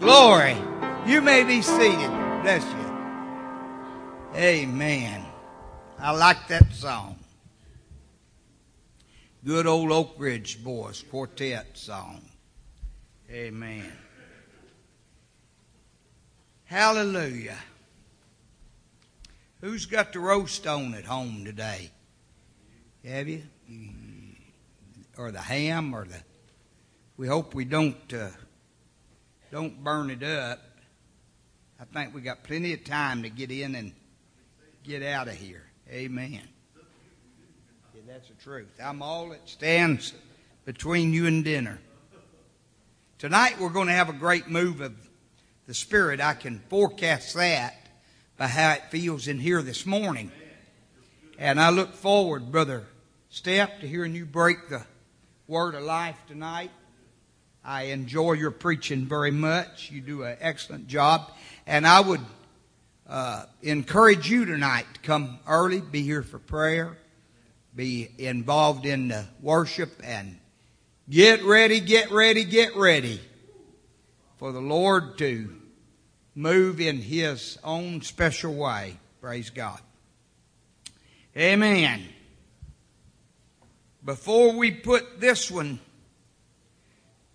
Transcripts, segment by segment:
Glory. You may be seated. Bless you. Amen. I like that song. Good old Oak Ridge Boys Quartet song. Amen. Hallelujah. Who's got the roast on at home today? Have you? Or the ham or the we hope we don't uh, don't burn it up. I think we got plenty of time to get in and get out of here. Amen. Yeah, that's the truth. I'm all that stands between you and dinner. Tonight we're going to have a great move of the Spirit. I can forecast that by how it feels in here this morning. And I look forward, Brother Steph, to hearing you break the word of life tonight. I enjoy your preaching very much. You do an excellent job. And I would uh, encourage you tonight to come early, be here for prayer, be involved in the worship, and get ready, get ready, get ready for the Lord to move in His own special way. Praise God. Amen. Before we put this one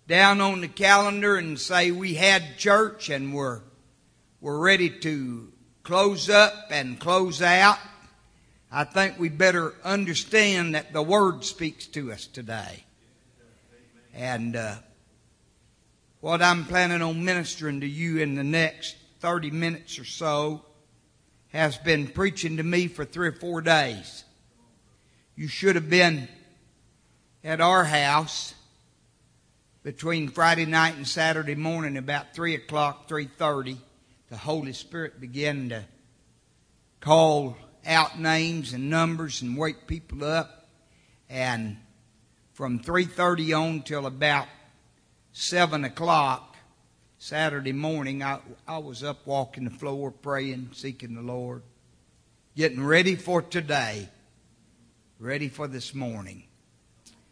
down on the calendar and say we had church and we're, we're ready to close up and close out, I think we better understand that the Word speaks to us today. And uh, what I'm planning on ministering to you in the next 30 minutes or so has been preaching to me for three or four days. You should have been at our house between Friday night and Saturday morning, about three o'clock, three thirty, the Holy Spirit began to call out names and numbers and wake people up. And from three thirty on till about seven o'clock Saturday morning, I, I was up walking the floor, praying, seeking the Lord, getting ready for today, ready for this morning.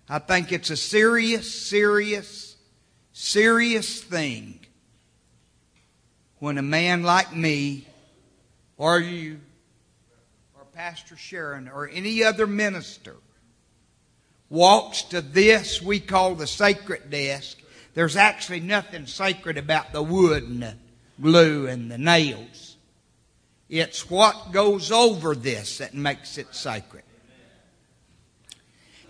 I think it's a serious, serious, serious thing when a man like me, or you, or Pastor Sharon, or any other minister walks to this we call the sacred desk. There's actually nothing sacred about the wood and the glue and the nails. It's what goes over this that makes it sacred.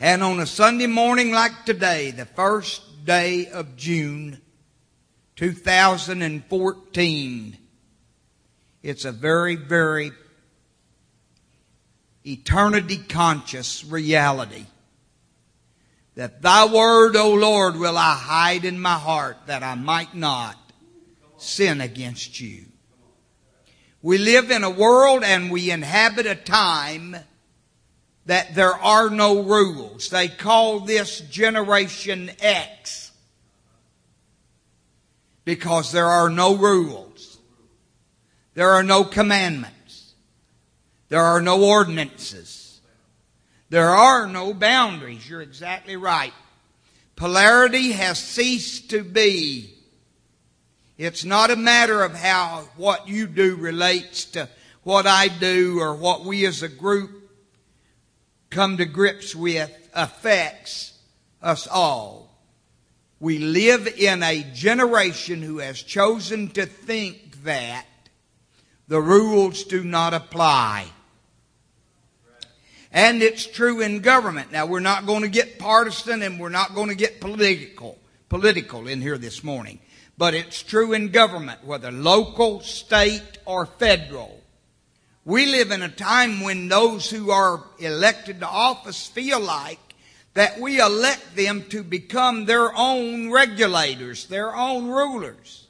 And on a Sunday morning like today, the first day of June 2014, it's a very, very eternity conscious reality that thy word, O Lord, will I hide in my heart that I might not sin against you. We live in a world and we inhabit a time that there are no rules. They call this Generation X because there are no rules. There are no commandments. There are no ordinances. There are no boundaries. You're exactly right. Polarity has ceased to be. It's not a matter of how what you do relates to what I do or what we as a group come to grips with affects us all. We live in a generation who has chosen to think that the rules do not apply. And it's true in government. Now we're not going to get partisan and we're not going to get political, political in here this morning. But it's true in government, whether local, state, or federal. We live in a time when those who are elected to office feel like that we elect them to become their own regulators, their own rulers.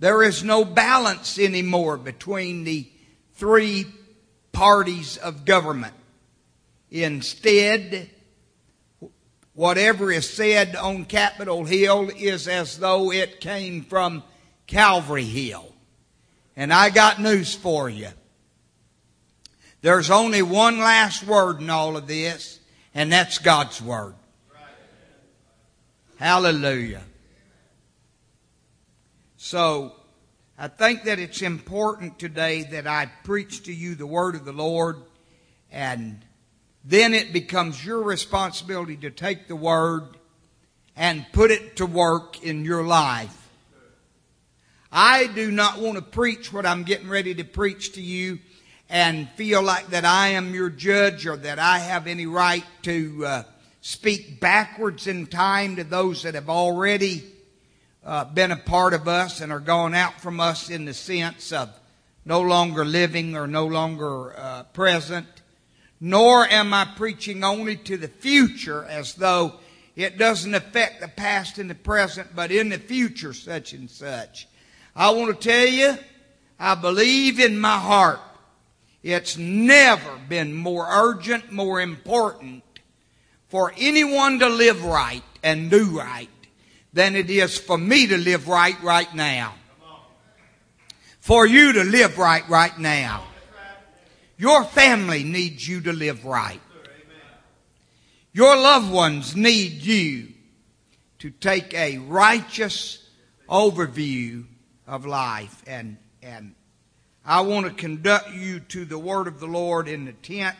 There is no balance anymore between the three parties of government. Instead, whatever is said on Capitol Hill is as though it came from Calvary Hill. And I got news for you. There's only one last word in all of this, and that's God's word. Hallelujah. So I think that it's important today that I preach to you the word of the Lord and then it becomes your responsibility to take the word and put it to work in your life. I do not want to preach what I'm getting ready to preach to you and feel like that I am your judge or that I have any right to uh, speak backwards in time to those that have already uh, been a part of us and are gone out from us in the sense of no longer living or no longer uh, present. Nor am I preaching only to the future as though it doesn't affect the past and the present, but in the future, such and such. I want to tell you, I believe in my heart it's never been more urgent, more important for anyone to live right and do right than it is for me to live right right now. For you to live right right now. Your family needs you to live right. Your loved ones need you to take a righteous overview of life and, and I want to conduct you to the word of the Lord in the 10th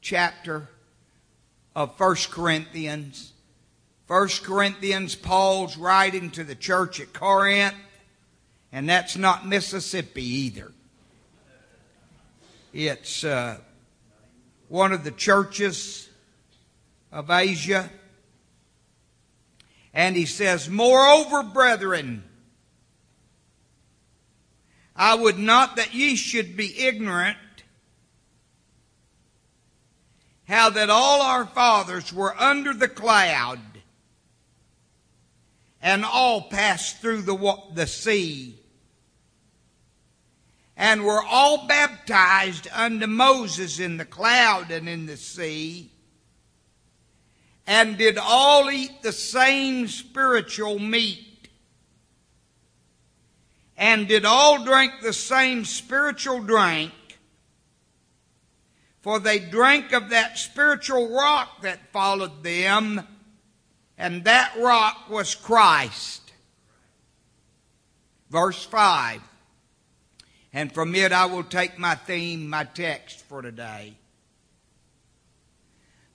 chapter of 1 Corinthians. 1 Corinthians, Paul's writing to the church at Corinth, and that's not Mississippi either. It's uh, one of the churches of Asia. And he says, Moreover, brethren, I would not that ye should be ignorant how that all our fathers were under the cloud and all passed through the, the sea and were all baptized unto Moses in the cloud and in the sea and did all eat the same spiritual meat and did all drink the same spiritual drink, for they drank of that spiritual rock that followed them, and that rock was Christ. Verse 5. And from it I will take my theme, my text for today.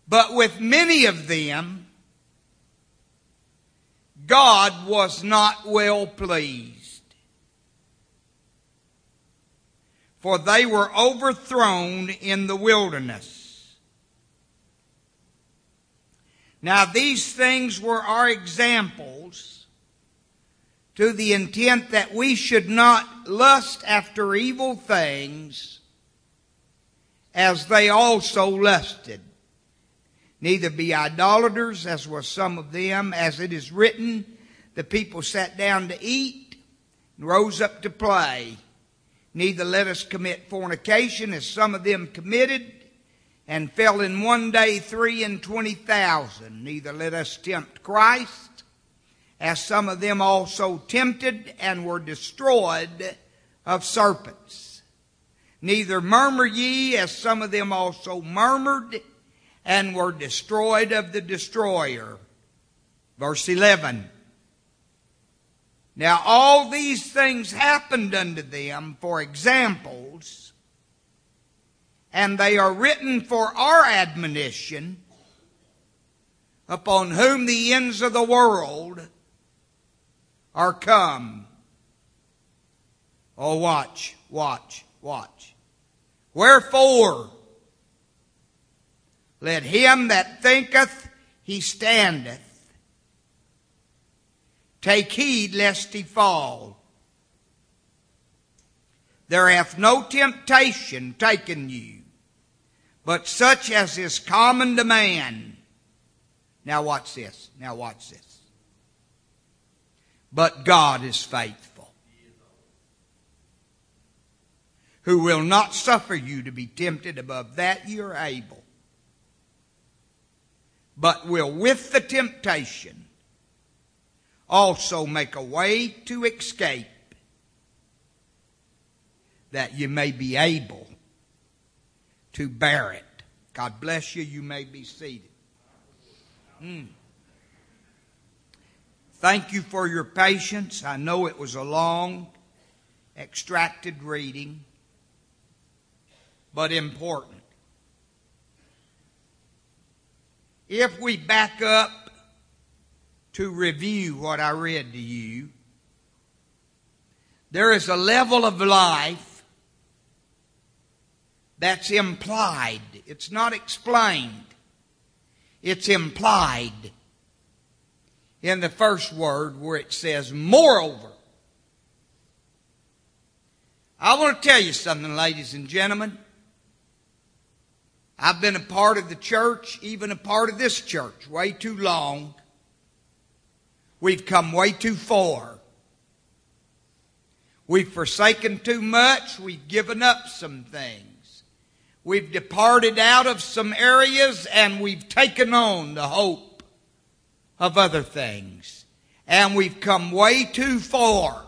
But with many of them, God was not well pleased. For they were overthrown in the wilderness. Now, these things were our examples to the intent that we should not lust after evil things as they also lusted. Neither be idolaters, as were some of them, as it is written, the people sat down to eat and rose up to play. Neither let us commit fornication, as some of them committed, and fell in one day three and twenty thousand. Neither let us tempt Christ, as some of them also tempted and were destroyed of serpents. Neither murmur ye, as some of them also murmured and were destroyed of the destroyer. Verse 11. Now, all these things happened unto them for examples, and they are written for our admonition, upon whom the ends of the world are come. Oh, watch, watch, watch. Wherefore, let him that thinketh he standeth Take heed lest he fall. There hath no temptation taken you, but such as is common to man. Now watch this. Now watch this. But God is faithful, who will not suffer you to be tempted above that you are able, but will with the temptation also make a way to escape that you may be able to bear it. God bless you. You may be seated. Mm. Thank you for your patience. I know it was a long, extracted reading, but important. If we back up to review what I read to you, there is a level of life that's implied. It's not explained. It's implied in the first word where it says, moreover. I want to tell you something, ladies and gentlemen. I've been a part of the church, even a part of this church, way too long. We've come way too far. We've forsaken too much. We've given up some things. We've departed out of some areas and we've taken on the hope of other things. And we've come way too far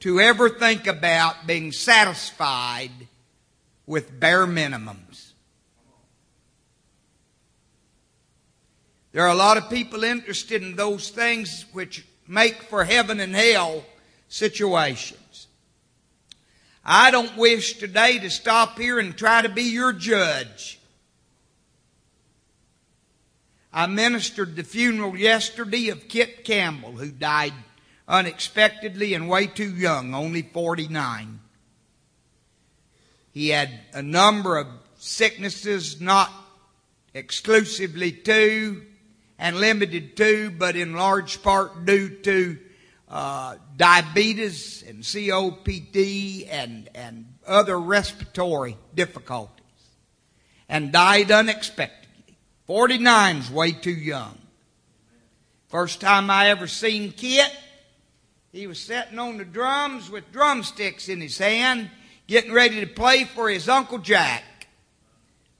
to ever think about being satisfied with bare minimums. There are a lot of people interested in those things which make for heaven and hell situations. I don't wish today to stop here and try to be your judge. I ministered the funeral yesterday of Kit Campbell, who died unexpectedly and way too young, only 49. He had a number of sicknesses, not exclusively to and limited to, but in large part due to uh, diabetes and COPD and, and other respiratory difficulties. And died unexpectedly. 49's way too young. First time I ever seen Kit, he was sitting on the drums with drumsticks in his hand getting ready to play for his Uncle Jack,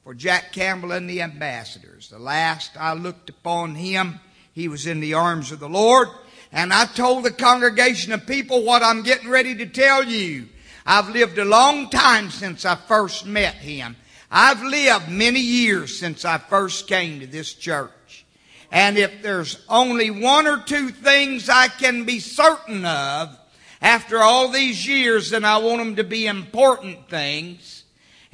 for Jack Campbell and the ambassadors. The last I looked upon him, he was in the arms of the Lord. And I told the congregation of people what I'm getting ready to tell you. I've lived a long time since I first met him. I've lived many years since I first came to this church. And if there's only one or two things I can be certain of, after all these years, and I want them to be important things.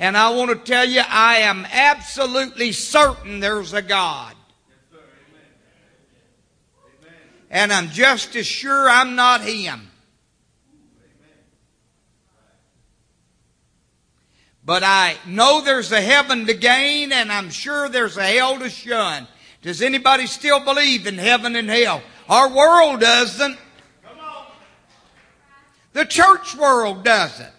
And I want to tell you, I am absolutely certain there's a God. And I'm just as sure I'm not Him. But I know there's a heaven to gain, and I'm sure there's a hell to shun. Does anybody still believe in heaven and hell? Our world doesn't. The church world doesn't.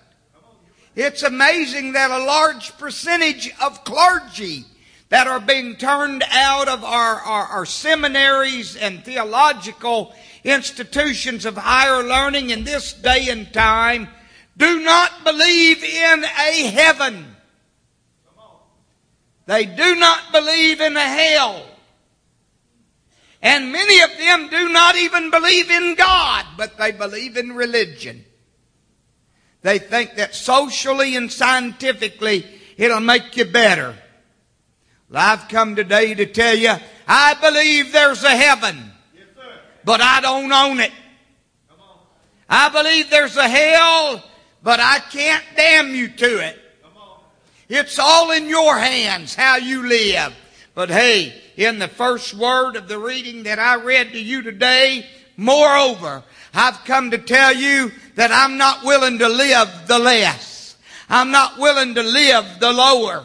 It's amazing that a large percentage of clergy that are being turned out of our, our, our, seminaries and theological institutions of higher learning in this day and time do not believe in a heaven. They do not believe in a hell. And many of them do not even believe in God, but they believe in religion. They think that socially and scientifically it'll make you better. Well, I've come today to tell you, I believe there's a heaven, yes, but I don't own it. I believe there's a hell, but I can't damn you to it. It's all in your hands how you live. But hey, in the first word of the reading that I read to you today, moreover, I've come to tell you that I'm not willing to live the less. I'm not willing to live the lower.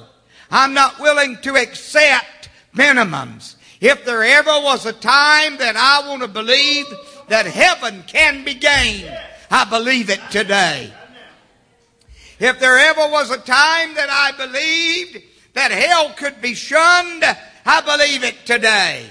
I'm not willing to accept minimums. If there ever was a time that I want to believe that heaven can be gained, I believe it today. If there ever was a time that I believed that hell could be shunned, I believe it today.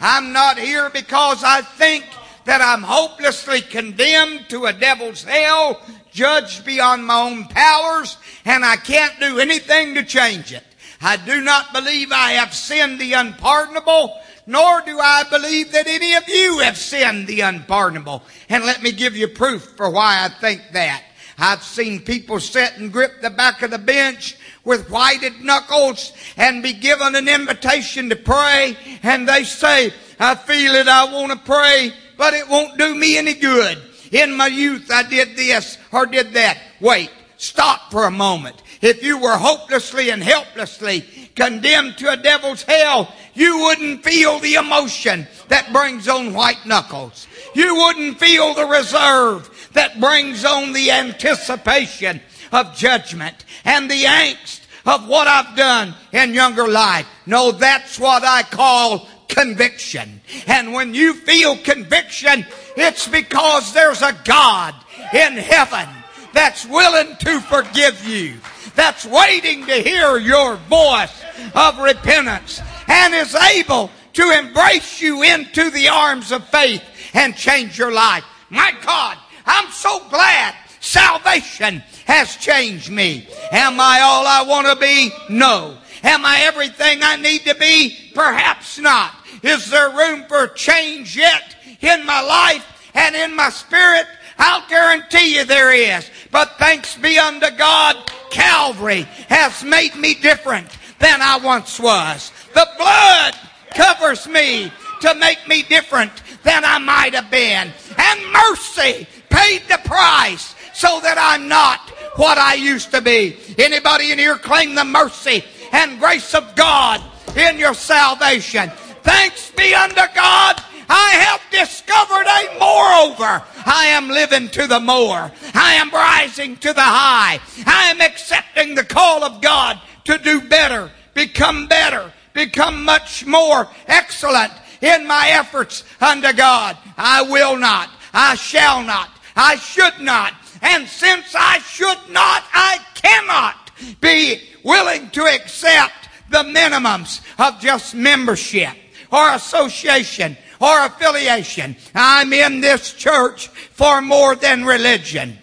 I'm not here because I think that I'm hopelessly condemned to a devil's hell, judged beyond my own powers, and I can't do anything to change it. I do not believe I have sinned the unpardonable, nor do I believe that any of you have sinned the unpardonable. And let me give you proof for why I think that. I've seen people sit and grip the back of the bench with whited knuckles and be given an invitation to pray and they say, I feel it. I want to pray, but it won't do me any good. In my youth, I did this or did that. Wait. Stop for a moment. If you were hopelessly and helplessly condemned to a devil's hell, you wouldn't feel the emotion that brings on white knuckles. You wouldn't feel the reserve that brings on the anticipation of judgment and the angst of what I've done in younger life. No, that's what I call conviction. And when you feel conviction, it's because there's a God in heaven that's willing to forgive you, that's waiting to hear your voice of repentance, and is able to embrace you into the arms of faith and change your life. My God, I'm so glad salvation has changed me. Am I all I want to be? No. Am I everything I need to be? Perhaps not. Is there room for change yet in my life and in my spirit? I'll guarantee you there is. But thanks be unto God, Calvary has made me different than I once was. The blood covers me to make me different than I might have been. And mercy paid the price so that I'm not what I used to be. Anybody in here claim the mercy and grace of God in your salvation? Thanks be unto God. I have discovered a moreover. I am living to the more. I am rising to the high. I am accepting the call of God to do better, become better, become much more excellent in my efforts unto God. I will not. I shall not. I should not. And since I should not, I cannot be willing to accept the minimums of just membership or association or affiliation. I'm in this church for more than religion.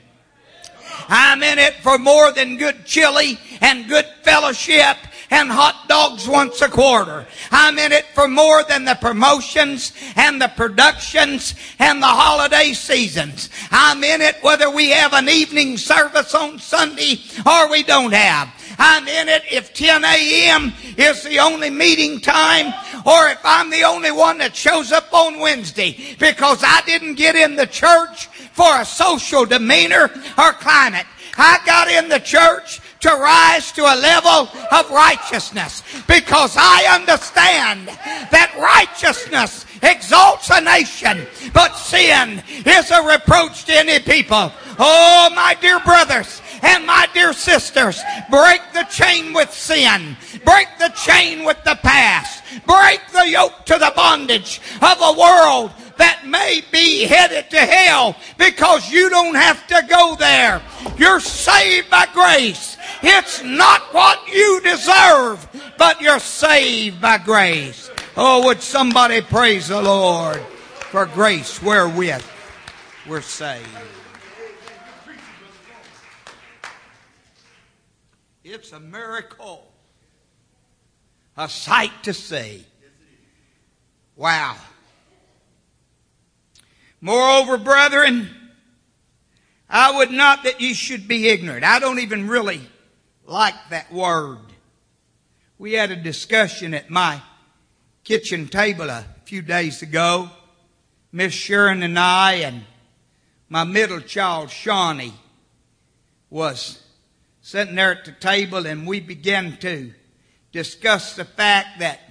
I'm in it for more than good chili and good fellowship and hot dogs once a quarter. I'm in it for more than the promotions and the productions and the holiday seasons. I'm in it whether we have an evening service on Sunday or we don't have. I'm in it if 10 a.m. is the only meeting time or if I'm the only one that shows up on Wednesday because I didn't get in the church for a social demeanor or climate. I got in the church to rise to a level of righteousness because I understand that righteousness exalts a nation, but sin is a reproach to any people. Oh, my dear brothers and my dear sisters, break the chain with sin. Break the chain with the past. Break the yoke to the bondage of a world that may be headed to hell because you don't have to go there. You're saved by grace. It's not what you deserve, but you're saved by grace. Oh, would somebody praise the Lord for grace wherewith we're saved. It's a miracle. A sight to see. Wow. Moreover, brethren, I would not that you should be ignorant. I don't even really like that word. We had a discussion at my kitchen table a few days ago. Miss Sharon and I and my middle child, Shawnee, was sitting there at the table and we begin to discuss the fact that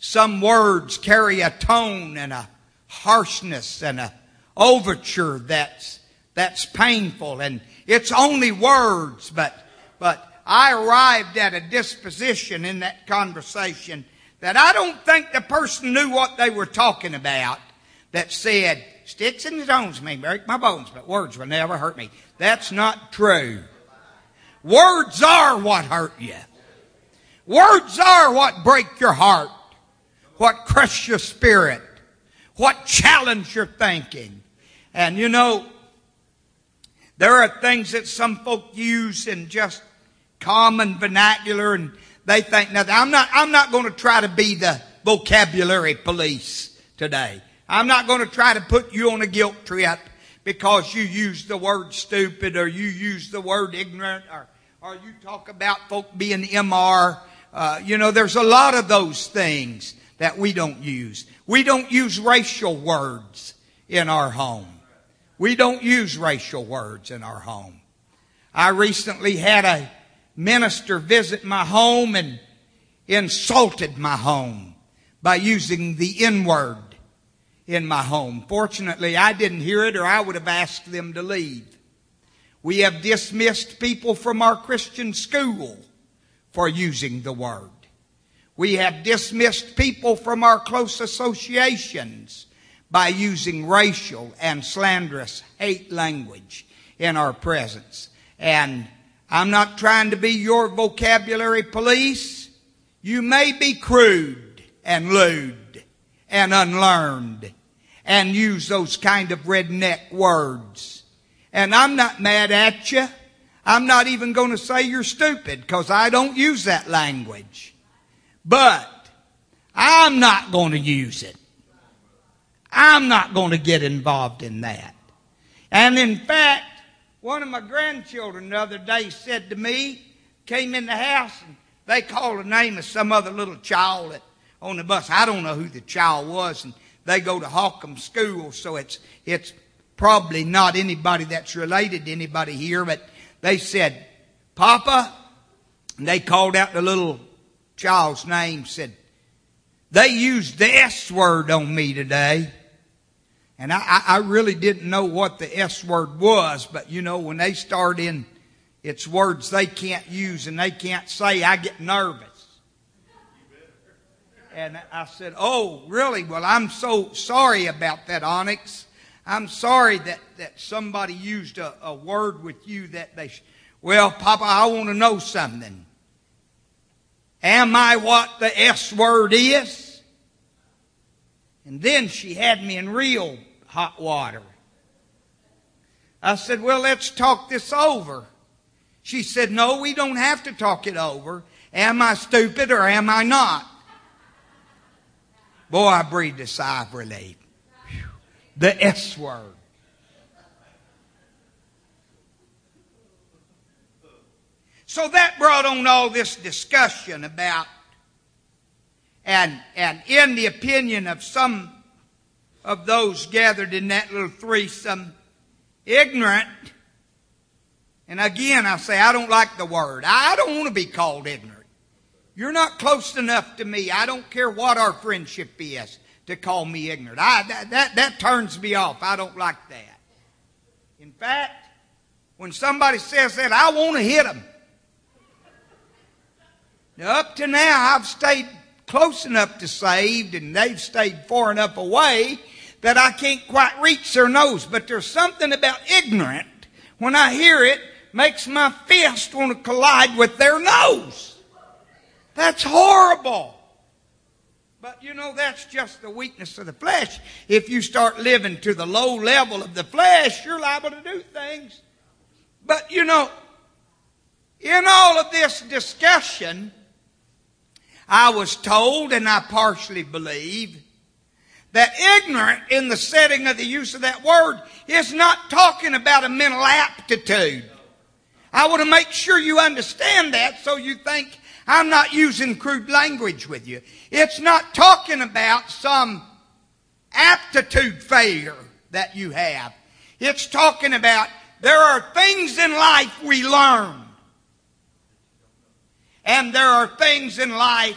some words carry a tone and a harshness and a overture that's that's painful. And it's only words but but I arrived at a disposition in that conversation that I don't think the person knew what they were talking about that said sticks and stones may break my bones. But words will never hurt me. That's not true words are what hurt you. Words are what break your heart what crush your spirit what challenge your thinking. And you know, there are things that some folk use in just common vernacular and they think now I'm not I'm not going to try to be the vocabulary police today. I'm not going to try to put you on a guilt trip because you use the word stupid or you use the word ignorant or or you talk about folk being MR. Uh, you know, there's a lot of those things that we don't use. We don't use racial words in our home. We don't use racial words in our home. I recently had a minister visit my home and insulted my home by using the N word in my home. Fortunately, I didn't hear it or I would have asked them to leave. We have dismissed people from our Christian school for using the word. We have dismissed people from our close associations by using racial and slanderous hate language in our presence. And I'm not trying to be your vocabulary police. You may be crude and lewd and unlearned and use those kind of redneck words. And I'm not mad at you. I'm not even going to say you're stupid because I don't use that language. But I'm not going to use it. I'm not going to get involved in that. And in fact, one of my grandchildren the other day said to me, came in the house and they called the name of some other little child on the bus. I don't know who the child was, and they go to Holcomb School, so it's it's probably not anybody that's related to anybody here, but they said, Papa, and they called out the little child's name, said, they used the S word on me today. And I, I really didn't know what the S word was, but you know, when they start in, it's words they can't use and they can't say, I get nervous. And I said, Oh, really? Well, I'm so sorry about that, Onyx. I'm sorry that, that somebody used a, a word with you that they. Sh- well, Papa, I want to know something. Am I what the S word is? And then she had me in real hot water. I said, Well, let's talk this over. She said, No, we don't have to talk it over. Am I stupid or am I not? Boy, I breathed a sigh of relief. The S word. So that brought on all this discussion about, and, and in the opinion of some of those gathered in that little threesome ignorant. And again, I say, I don't like the word. I don't want to be called ignorant. You're not close enough to me. I don't care what our friendship is to call me ignorant. I, that, that, that turns me off. I don't like that. In fact, when somebody says that, I want to hit them. Now, up to now, I've stayed close enough to saved, and they've stayed far enough away that I can't quite reach their nose. But there's something about ignorant, when I hear it, makes my fist want to collide with their nose. That's horrible. But you know, that's just the weakness of the flesh. If you start living to the low level of the flesh, you're liable to do things. But you know, in all of this discussion, I was told, and I partially believe, that ignorant in the setting of the use of that word is not talking about a mental aptitude. I want to make sure you understand that so you think I'm not using crude language with you. It's not talking about some aptitude failure that you have. It's talking about there are things in life we learn. And there are things in life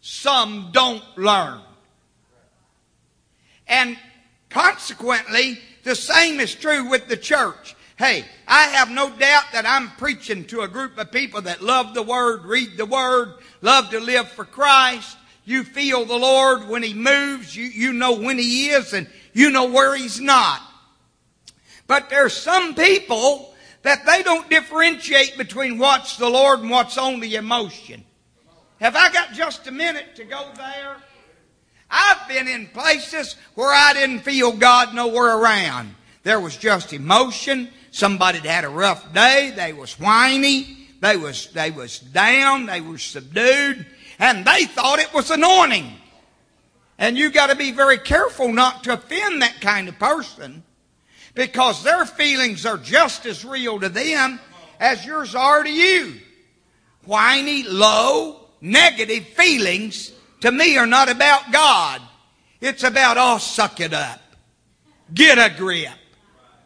some don't learn. And consequently, the same is true with the church. Hey, I have no doubt that I'm preaching to a group of people that love the Word, read the Word, love to live for Christ. You feel the Lord when He moves. You, you know when He is and you know where He's not. But there's some people that they don't differentiate between what's the Lord and what's only emotion. Have I got just a minute to go there? I've been in places where I didn't feel God nowhere around. There was just emotion. Somebody had a rough day. They was whiny. They was, they was down. They were subdued. And they thought it was anointing. And you got to be very careful not to offend that kind of person because their feelings are just as real to them as yours are to you. Whiny, low, negative feelings to me are not about God. It's about, oh, suck it up. Get a grip.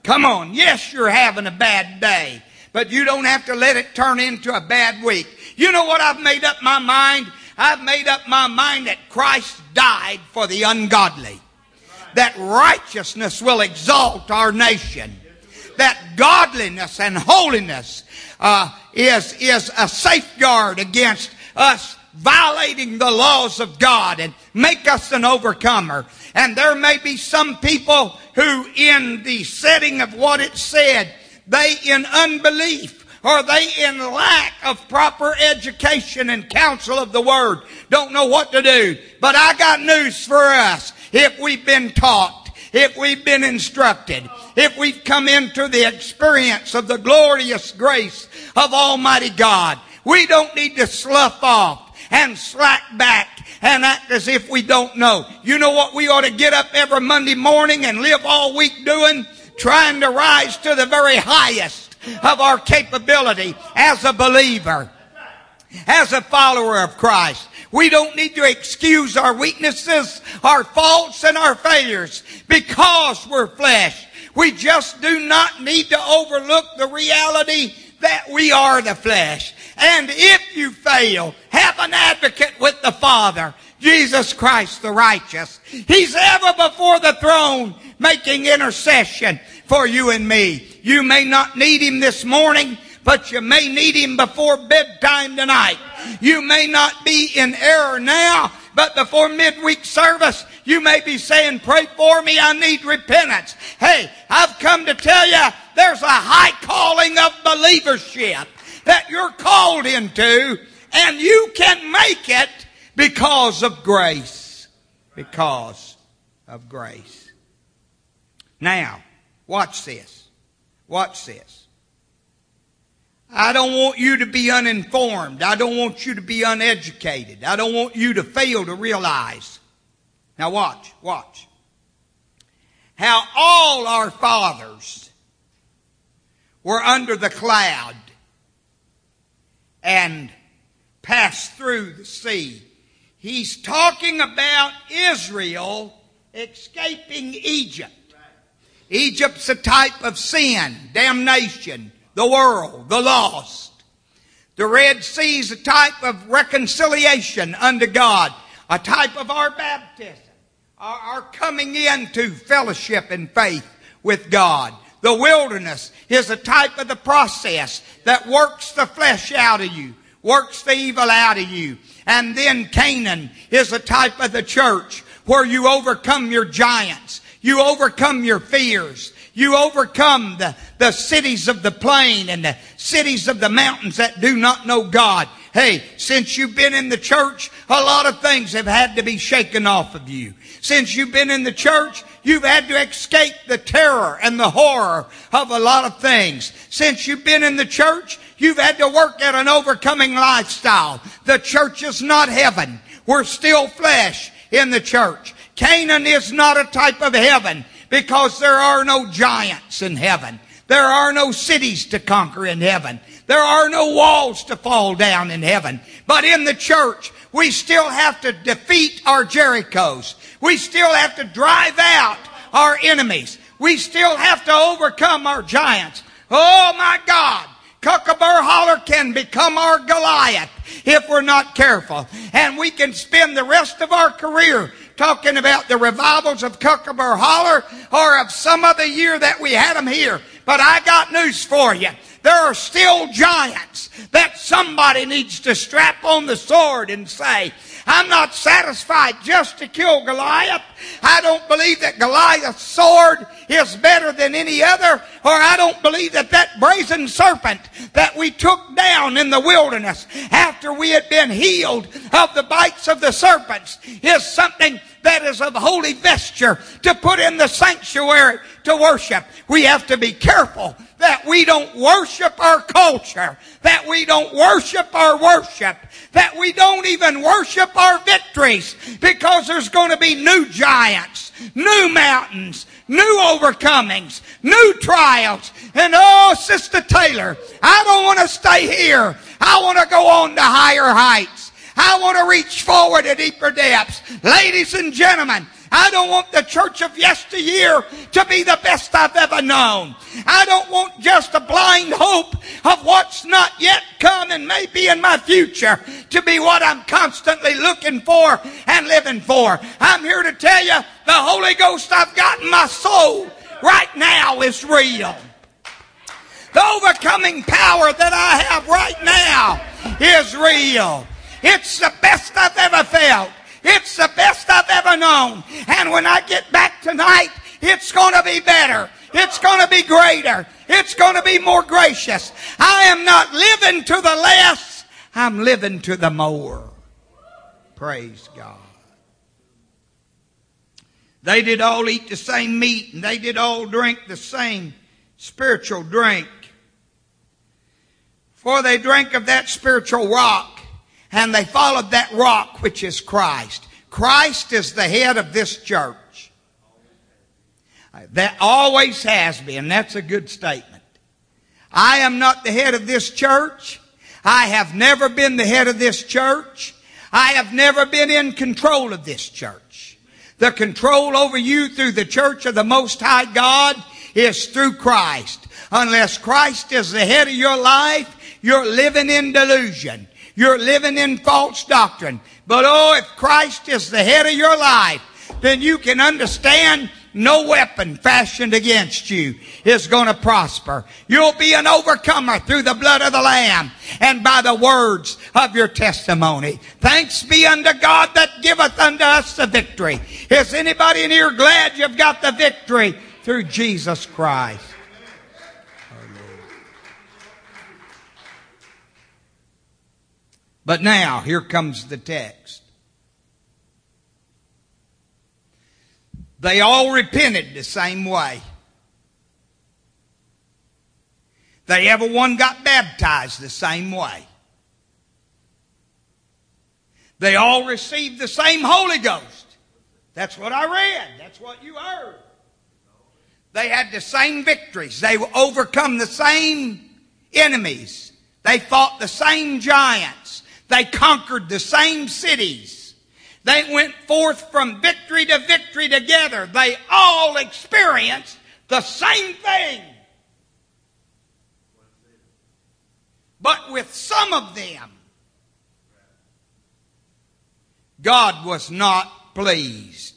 Come on. Yes, you're having a bad day, but you don't have to let it turn into a bad week. You know what I've made up my mind? I've made up my mind that Christ died for the ungodly. That righteousness will exalt our nation. That godliness and holiness uh, is, is a safeguard against us violating the laws of God and make us an overcomer. And there may be some people who in the setting of what it said, they in unbelief or they in lack of proper education and counsel of the word don't know what to do. But I got news for us. If we've been taught, if we've been instructed, if we've come into the experience of the glorious grace of Almighty God, we don't need to slough off and slack back and act as if we don't know. You know what we ought to get up every Monday morning and live all week doing? Trying to rise to the very highest of our capability as a believer, as a follower of Christ. We don't need to excuse our weaknesses, our faults, and our failures because we're flesh. We just do not need to overlook the reality that we are the flesh. And if you fail, have an advocate with the Father, Jesus Christ the righteous. He's ever before the throne making intercession for you and me. You may not need him this morning, but you may need him before bedtime tonight. You may not be in error now, but before midweek service, you may be saying, pray for me, I need repentance. Hey, I've come to tell you, there's a high calling of believership that you're called into, and you can make it because of grace. Because of grace. Now, watch this. Watch this. I don't want you to be uninformed. I don't want you to be uneducated. I don't want you to fail to realize. Now watch, watch. How all our fathers were under the cloud and passed through the sea. He's talking about Israel escaping Egypt. Egypt's a type of sin, damnation, the world, the lost. The Red Sea is a type of reconciliation unto God, a type of our baptism, our coming into fellowship and faith with God. The wilderness is a type of the process that works the flesh out of you, works the evil out of you. And then Canaan is a type of the church where you overcome your giants. You overcome your fears. You overcome the, the cities of the plain and the cities of the mountains that do not know God. Hey, since you've been in the church, a lot of things have had to be shaken off of you. Since you've been in the church, You've had to escape the terror and the horror of a lot of things. Since you've been in the church, you've had to work at an overcoming lifestyle. The church is not heaven. We're still flesh in the church. Canaan is not a type of heaven because there are no giants in heaven. There are no cities to conquer in heaven. There are no walls to fall down in heaven. But in the church, we still have to defeat our Jerichos. We still have to drive out our enemies. We still have to overcome our giants. Oh my God. Kookaburra Holler can become our Goliath if we're not careful. And we can spend the rest of our career talking about the revivals of Kookaburra Holler or of some other year that we had them here. But I got news for you. There are still giants that somebody needs to strap on the sword and say, I'm not satisfied just to kill Goliath. I don't believe that Goliath's sword is better than any other, or I don't believe that that brazen serpent that we took down in the wilderness after we had been healed of the bites of the serpents is something that is of holy vesture to put in the sanctuary to worship. We have to be careful that we don't worship our culture, that we don't worship our worship, that we don't even worship our victories because there's going to be new giants, new mountains, new overcomings, new trials. And oh, Sister Taylor, I don't want to stay here. I want to go on to higher heights. I want to reach forward to deeper depths. Ladies and gentlemen, I don't want the church of yesteryear to be the best I've ever known. I don't want just a blind hope of what's not yet come and may be in my future to be what I'm constantly looking for and living for. I'm here to tell you the Holy Ghost I've got in my soul right now is real. The overcoming power that I have right now is real. It's the best I've ever felt. It's the best I've ever known. And when I get back tonight, it's going to be better. It's going to be greater. It's going to be more gracious. I am not living to the less. I'm living to the more. Praise God. They did all eat the same meat and they did all drink the same spiritual drink. For they drank of that spiritual rock and they followed that rock, which is Christ. Christ is the head of this church. That always has been. That's a good statement. I am not the head of this church. I have never been the head of this church. I have never been in control of this church. The control over you through the church of the Most High God is through Christ. Unless Christ is the head of your life, you're living in delusion. You're living in false doctrine. But oh, if Christ is the head of your life, then you can understand no weapon fashioned against you is going to prosper. You'll be an overcomer through the blood of the Lamb and by the words of your testimony. Thanks be unto God that giveth unto us the victory. Is anybody in here glad you've got the victory through Jesus Christ? But now, here comes the text. They all repented the same way. They ever one got baptized the same way. They all received the same Holy Ghost. That's what I read. That's what you heard. They had the same victories. They overcome the same enemies. They fought the same giants. They conquered the same cities. They went forth from victory to victory together. They all experienced the same thing. But with some of them, God was not pleased.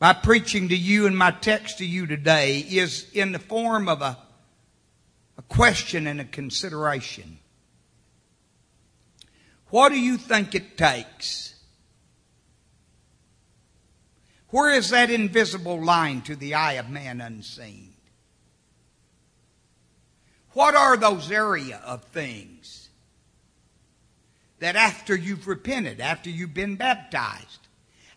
My preaching to you and my text to you today is in the form of a a question and a consideration. What do you think it takes? Where is that invisible line to the eye of man unseen? What are those area of things that after you've repented, after you've been baptized,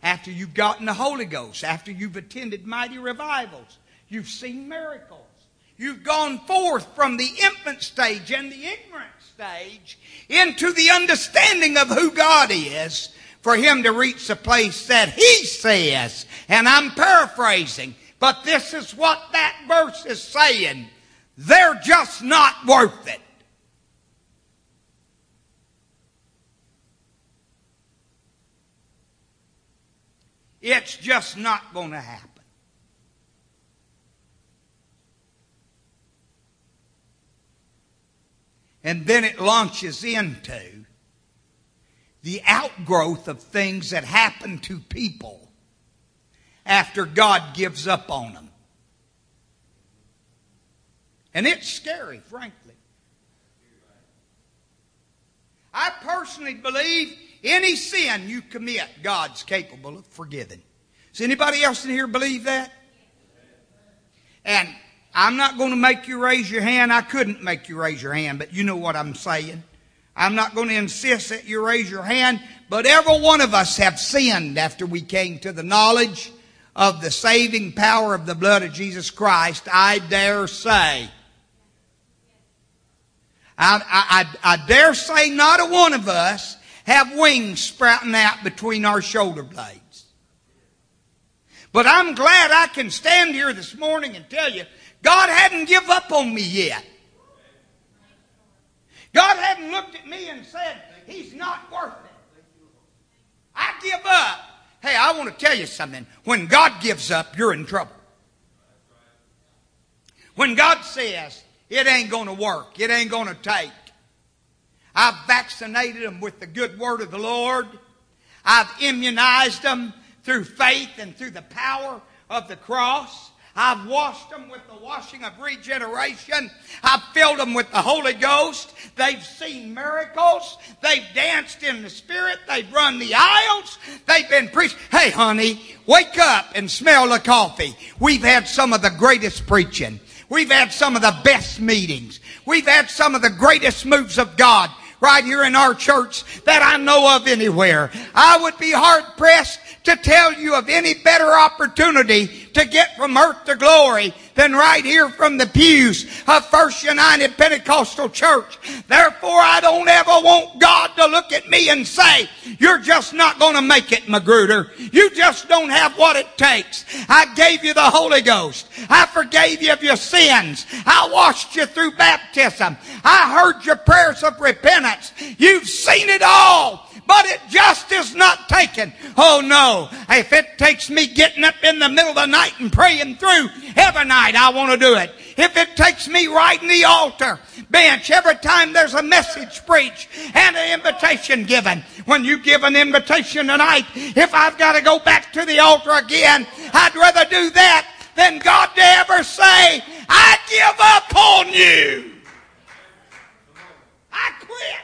after you've gotten the Holy Ghost, after you've attended mighty revivals, you've seen miracles, You've gone forth from the infant stage and the ignorant stage into the understanding of who God is for him to reach the place that he says. And I'm paraphrasing, but this is what that verse is saying. They're just not worth it. It's just not going to happen. And then it launches into the outgrowth of things that happen to people after God gives up on them. And it's scary, frankly. I personally believe any sin you commit, God's capable of forgiving. Does anybody else in here believe that? And I'm not going to make you raise your hand. I couldn't make you raise your hand, but you know what I'm saying. I'm not going to insist that you raise your hand, but every one of us have sinned after we came to the knowledge of the saving power of the blood of Jesus Christ, I dare say. I, I, I, dare say not a one of us have wings sprouting out between our shoulder blades. But I'm glad I can stand here this morning and tell you God hadn't give up on me yet. God hadn't looked at me and said, He's not worth it. I give up. Hey, I want to tell you something. When God gives up, you're in trouble. When God says, it ain't going to work, it ain't going to take, I've vaccinated them with the good word of the Lord. I've immunized them through faith and through the power of the cross. I've washed them with the washing of regeneration. I've filled them with the Holy Ghost. They've seen miracles. They've danced in the Spirit. They've run the aisles. They've been preached. Hey, honey, wake up and smell the coffee. We've had some of the greatest preaching. We've had some of the best meetings. We've had some of the greatest moves of God right here in our church that I know of anywhere. I would be hard pressed to tell you of any better opportunity to get from earth to glory than right here from the pews of First United Pentecostal Church. Therefore, I don't ever want God to look at me and say, you're just not going to make it, Magruder. You just don't have what it takes. I gave you the Holy Ghost. I forgave you of your sins. I washed you through baptism. I heard your prayers of repentance. You've seen it all but it just is not taken. Oh no. If it takes me getting up in the middle of the night and praying through every night, I want to do it. If it takes me right in the altar bench every time there's a message preached and an invitation given. When you give an invitation tonight, if I've got to go back to the altar again, I'd rather do that than God to ever say, I give up on you. I quit.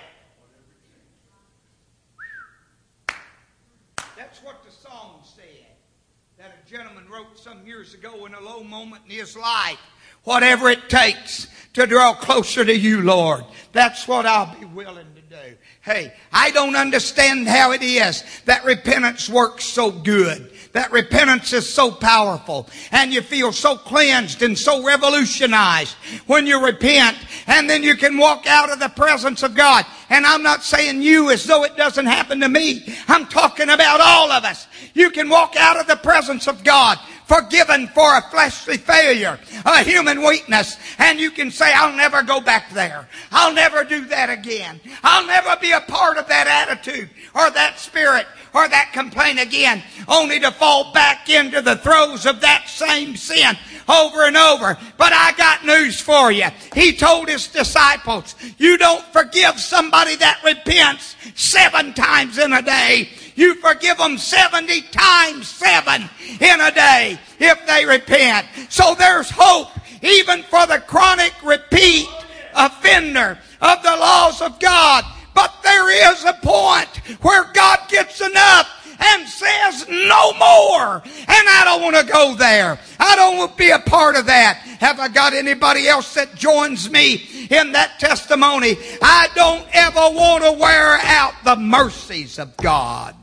Some years ago in a low moment in his life. Whatever it takes to draw closer to you, Lord. That's what I'll be willing to do. Hey, I don't understand how it is that repentance works so good. That repentance is so powerful and you feel so cleansed and so revolutionized when you repent and then you can walk out of the presence of God. And I'm not saying you as though it doesn't happen to me. I'm talking about all of us. You can walk out of the presence of God forgiven for a fleshly failure, a human weakness, and you can say, I'll never go back there. I'll never do that again. I'll never be a part of that attitude or that spirit or that complaint again, only to fall back into the throes of that same sin over and over. But I got news for you. He told his disciples, you don't forgive somebody that repents seven times in a day you forgive them 70 times 7 in a day if they repent. So there's hope even for the chronic repeat offender of the laws of God. But there is a point where God gets enough and says no more. And I don't want to go there. I don't want to be a part of that. Have I got anybody else that joins me in that testimony? I don't ever want to wear out the mercies of God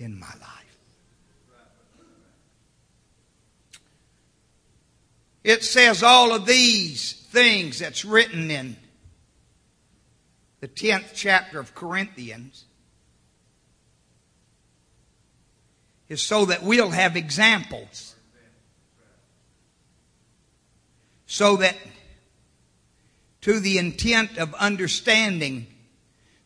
in my life. It says all of these things that's written in the 10th chapter of Corinthians is so that we'll have examples. So that to the intent of understanding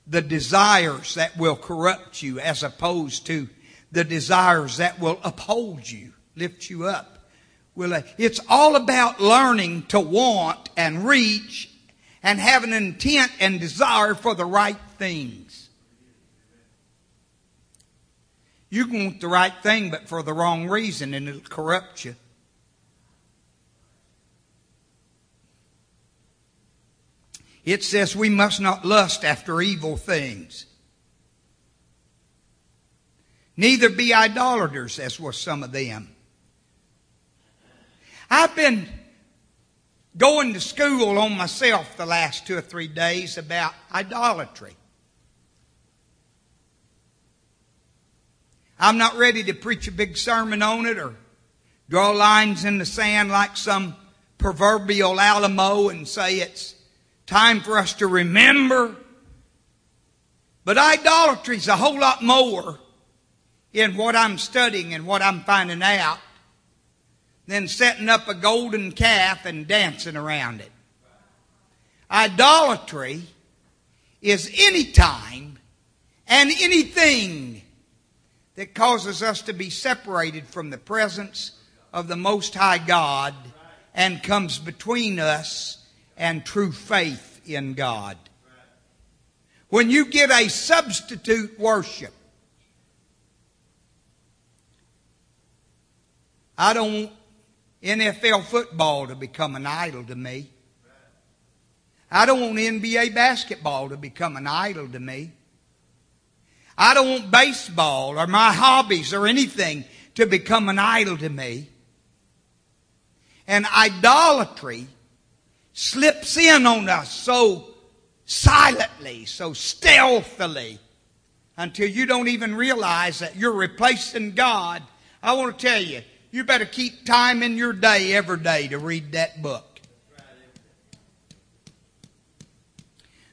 the desires that will corrupt you as opposed to the desires that will uphold you, lift you up. It's all about learning to want and reach and have an intent and desire for the right things. You can want the right thing, but for the wrong reason, and it'll corrupt you. It says we must not lust after evil things. Neither be idolaters, as were some of them. I've been going to school on myself the last two or three days about idolatry. I'm not ready to preach a big sermon on it or draw lines in the sand like some proverbial Alamo and say it's Time for us to remember. But idolatry is a whole lot more in what I'm studying and what I'm finding out than setting up a golden calf and dancing around it. Idolatry is any time and anything that causes us to be separated from the presence of the Most High God and comes between us and true faith in God. When you get a substitute worship, I don't want NFL football to become an idol to me. I don't want NBA basketball to become an idol to me. I don't want baseball or my hobbies or anything to become an idol to me. And idolatry slips in on us so silently, so stealthily, until you don't even realize that you're replacing God. I want to tell you, you better keep time in your day every day to read that book.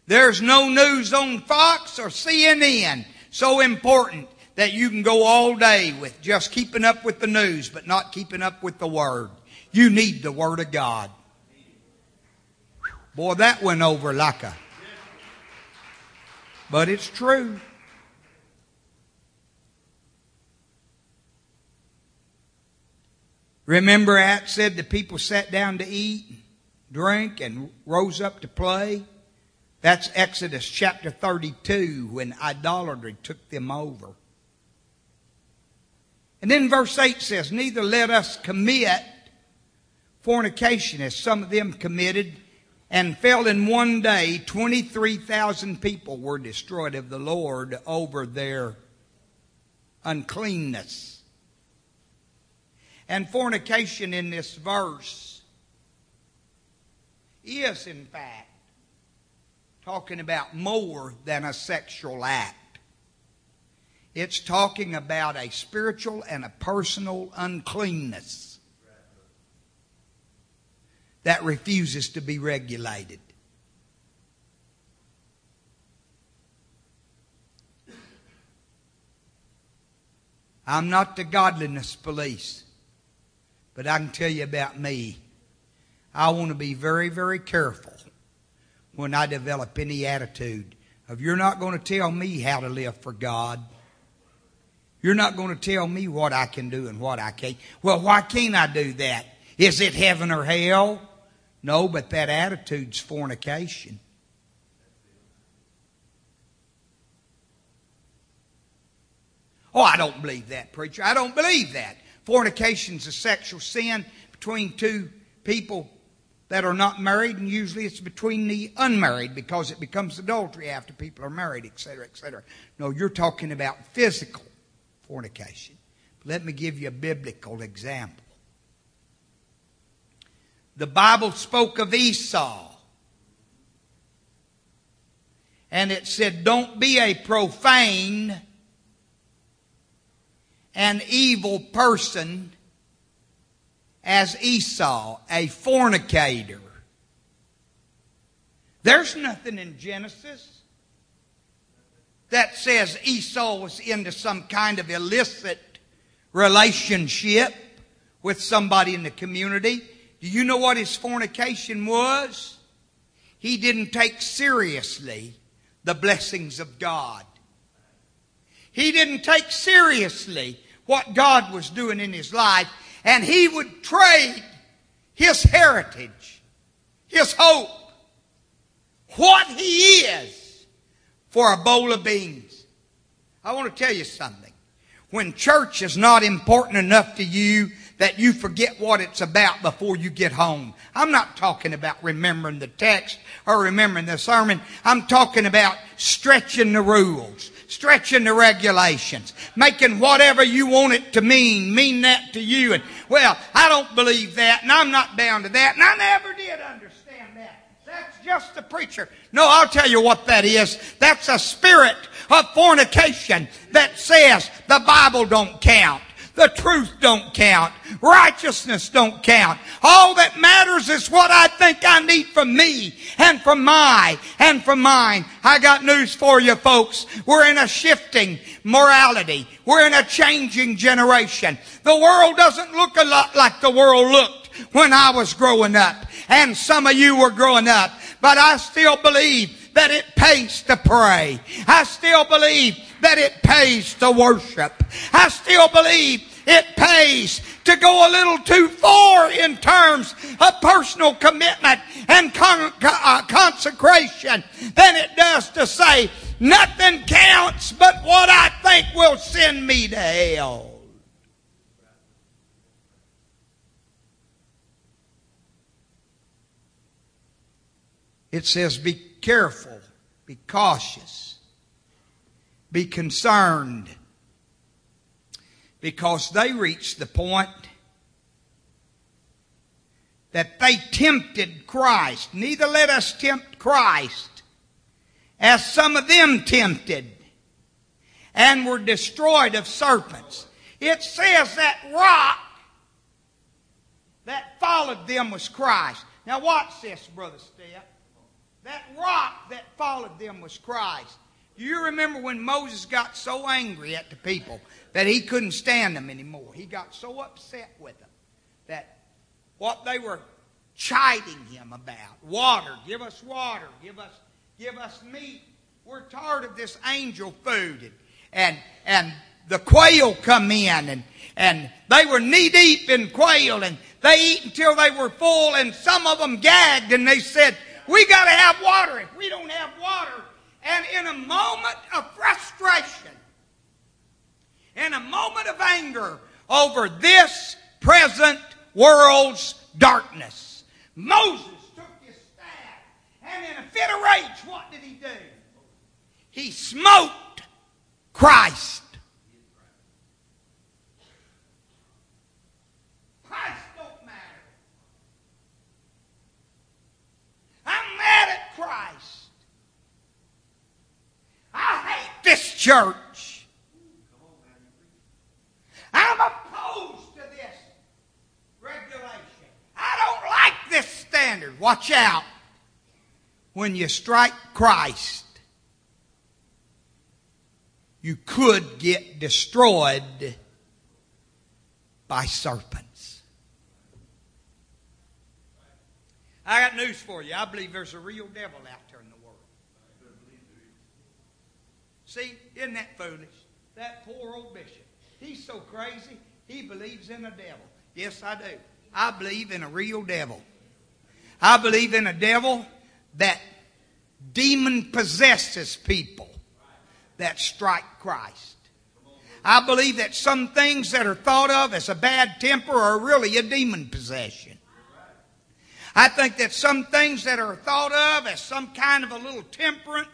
There's no news on Fox or CNN so important that you can go all day with just keeping up with the news, but not keeping up with the Word. You need the Word of God. Boy, that went over like a. But it's true. Remember, At said the people sat down to eat, drink, and rose up to play. That's Exodus chapter 32 when idolatry took them over. And then verse 8 says, Neither let us commit fornication as some of them committed and fell in one day 23,000 people were destroyed of the Lord over their uncleanness. And fornication in this verse is, in fact, talking about more than a sexual act. It's talking about a spiritual and a personal uncleanness that refuses to be regulated. I'm not the godliness police, but I can tell you about me. I want to be very, very careful when I develop any attitude of you're not going to tell me how to live for God. You're not going to tell me what I can do and what I can't. Well, why can't I do that? Is it heaven or hell? No, but that attitude's fornication. Oh, I don't believe that, preacher. I don't believe that. Fornication's a sexual sin between two people that are not married, and usually it's between the unmarried because it becomes adultery after people are married, etc., etc. No, you're talking about physical fornication. Let me give you a biblical example. The Bible spoke of Esau. And it said, Don't be a profane and evil person as Esau, a fornicator. There's nothing in Genesis that says Esau was into some kind of illicit relationship with somebody in the community. Do you know what his fornication was? He didn't take seriously the blessings of God. He didn't take seriously what God was doing in his life and he would trade his heritage, his hope, what he is, for a bowl of beans. I want to tell you something. When church is not important enough to you that you forget what it's about before you get home. I'm not talking about remembering the text or remembering the sermon. I'm talking about stretching the rules, stretching the regulations, making whatever you want it to mean, mean that to you. And, well, I don't believe that, and I'm not bound to that, and I never did understand that. That's just the preacher. No, I'll tell you what that is. That's a spirit of fornication that says the Bible don't count. The truth don't count. Righteousness don't count. All that matters is what I think I need from me and from my and from mine. I got news for you folks. We're in a shifting morality. We're in a changing generation. The world doesn't look a lot like the world looked when I was growing up and some of you were growing up. but I still believe that it pays to pray. I still believe that it pays to worship. I still believe it pays to go a little too far in terms of personal commitment and con- uh, consecration than it does to say, nothing counts but what I think will send me to hell. It says, be careful, be cautious, be concerned because they reached the point that they tempted Christ. Neither let us tempt Christ as some of them tempted and were destroyed of serpents. It says that rock that followed them was Christ. Now watch this, Brother Steph. That rock that followed them was Christ. You remember when Moses got so angry at the people that he couldn't stand them anymore? He got so upset with them that what they were chiding him about water, give us water, give us, give us meat. We're tired of this angel food. And, and, and the quail come in and, and they were knee deep in quail and they eat until they were full and some of them gagged and they said, we got to have water. If we don't have water, and in a moment of frustration, in a moment of anger over this present world's darkness, Moses took his staff, and in a fit of rage, what did he do? He smote Christ. Christ don't matter. I'm mad at Christ. I hate this church. I'm opposed to this regulation. I don't like this standard. Watch out. When you strike Christ, you could get destroyed by serpents. I got news for you. I believe there's a real devil out there in the world. See, isn't that foolish? That poor old bishop. He's so crazy, he believes in a devil. Yes, I do. I believe in a real devil. I believe in a devil that demon possesses people that strike Christ. I believe that some things that are thought of as a bad temper are really a demon possession. I think that some things that are thought of as some kind of a little temperament,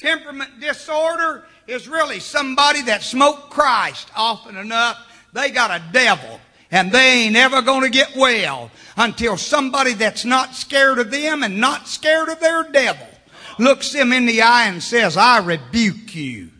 temperament disorder is really somebody that smoked Christ often enough. They got a devil and they ain't ever going to get well until somebody that's not scared of them and not scared of their devil looks them in the eye and says, I rebuke you.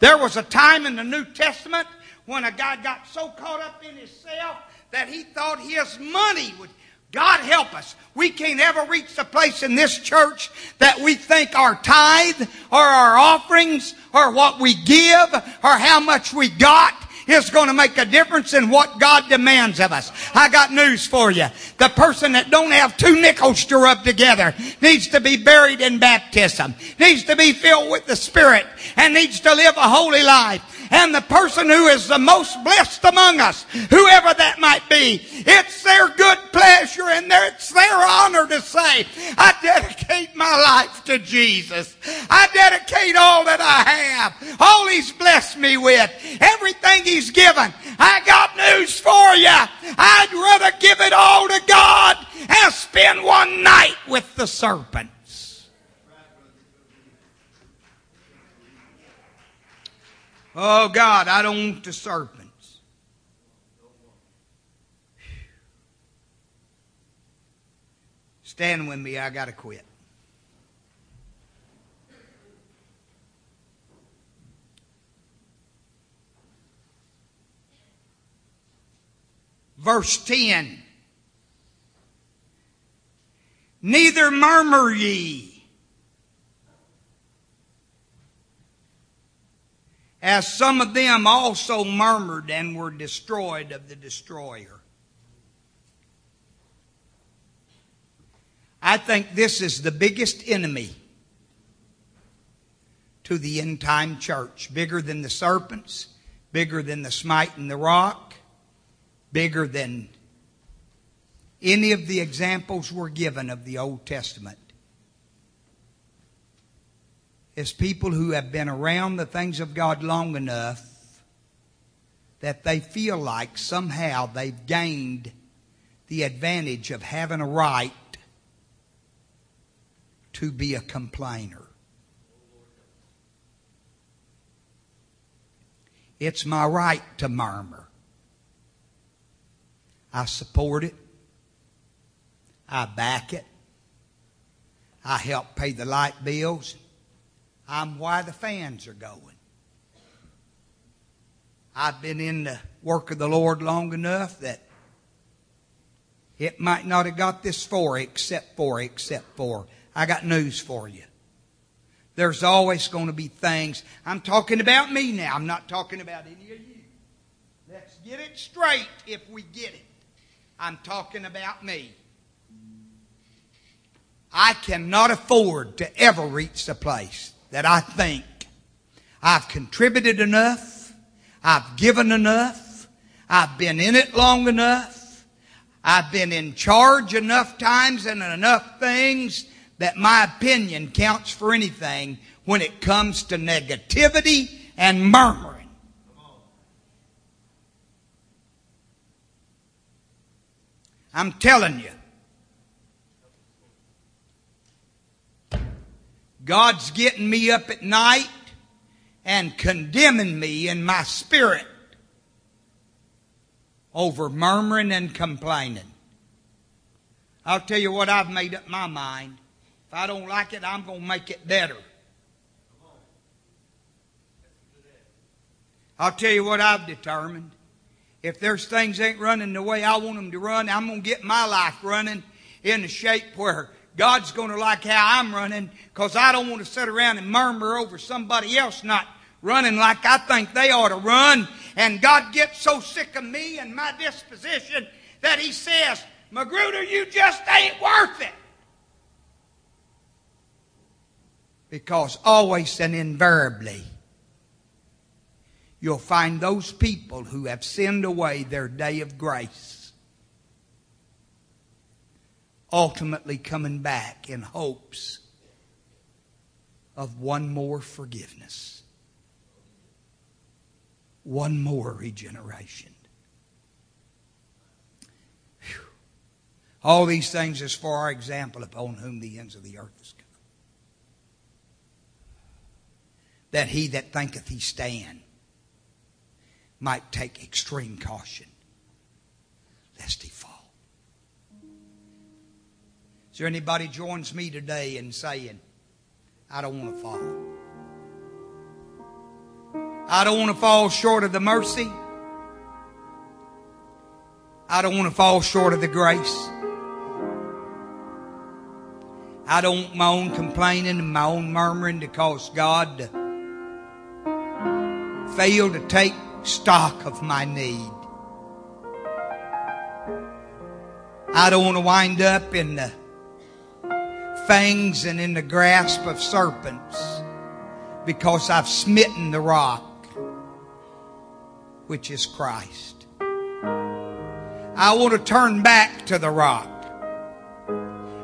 There was a time in the New Testament when a guy got so caught up in himself that he thought his money would God help us. We can't ever reach the place in this church that we think our tithe or our offerings or what we give or how much we got is going to make a difference in what God demands of us. I got news for you. The person that don't have two nickels to rub together needs to be buried in baptism, needs to be filled with the Spirit, and needs to live a holy life. And the person who is the most blessed among us, whoever that might be, it's their good pleasure and it's their honor to say, I dedicate my life to Jesus. I dedicate all that I have, all He's blessed me with, everything He's given. I got news for you. I'd rather give it all to God and spend one night with the serpent. Oh God, I don't want the serpents. Stand with me, I gotta quit. Verse 10. Neither murmur ye as some of them also murmured and were destroyed of the destroyer. I think this is the biggest enemy to the end time church. Bigger than the serpents, bigger than the smite and the rock, bigger than any of the examples were given of the Old Testament. Is people who have been around the things of God long enough that they feel like somehow they've gained the advantage of having a right to be a complainer. It's my right to murmur. I support it. I back it. I help pay the light bills. I'm why the fans are going. I've been in the work of the Lord long enough that it might not have got this far except for, except for. I got news for you. There's always going to be things. I'm talking about me now. I'm not talking about any of you. Let's get it straight if we get it. I'm talking about me. I cannot afford to ever reach the place that I think I've contributed enough, I've given enough, I've been in it long enough, I've been in charge enough times and enough things that my opinion counts for anything when it comes to negativity and murmuring. I'm telling you. God's getting me up at night and condemning me in my spirit over murmuring and complaining. I'll tell you what I've made up my mind. If I don't like it, I'm going to make it better. I'll tell you what I've determined. If there's things ain't running the way I want them to run, I'm going to get my life running in a shape where God's going to like how I'm running because I don't want to sit around and murmur over somebody else not running like I think they ought to run. And God gets so sick of me and my disposition that He says, Magruder, you just ain't worth it. Because always and invariably, you'll find those people who have sinned away their day of grace ultimately coming back in hopes of one more forgiveness, one more regeneration. All these things is for our example upon whom the ends of the earth is come. that he that thinketh he stand might take extreme caution lest he Is there anybody joins me today in saying, I don't want to fall? I don't want to fall short of the mercy. I don't want to fall short of the grace. I don't want my own complaining and my own murmuring to cause God to fail to take stock of my need. I don't want to wind up in the fangs and in the grasp of serpents because I've smitten the rock, which is Christ. I want to turn back to the rock.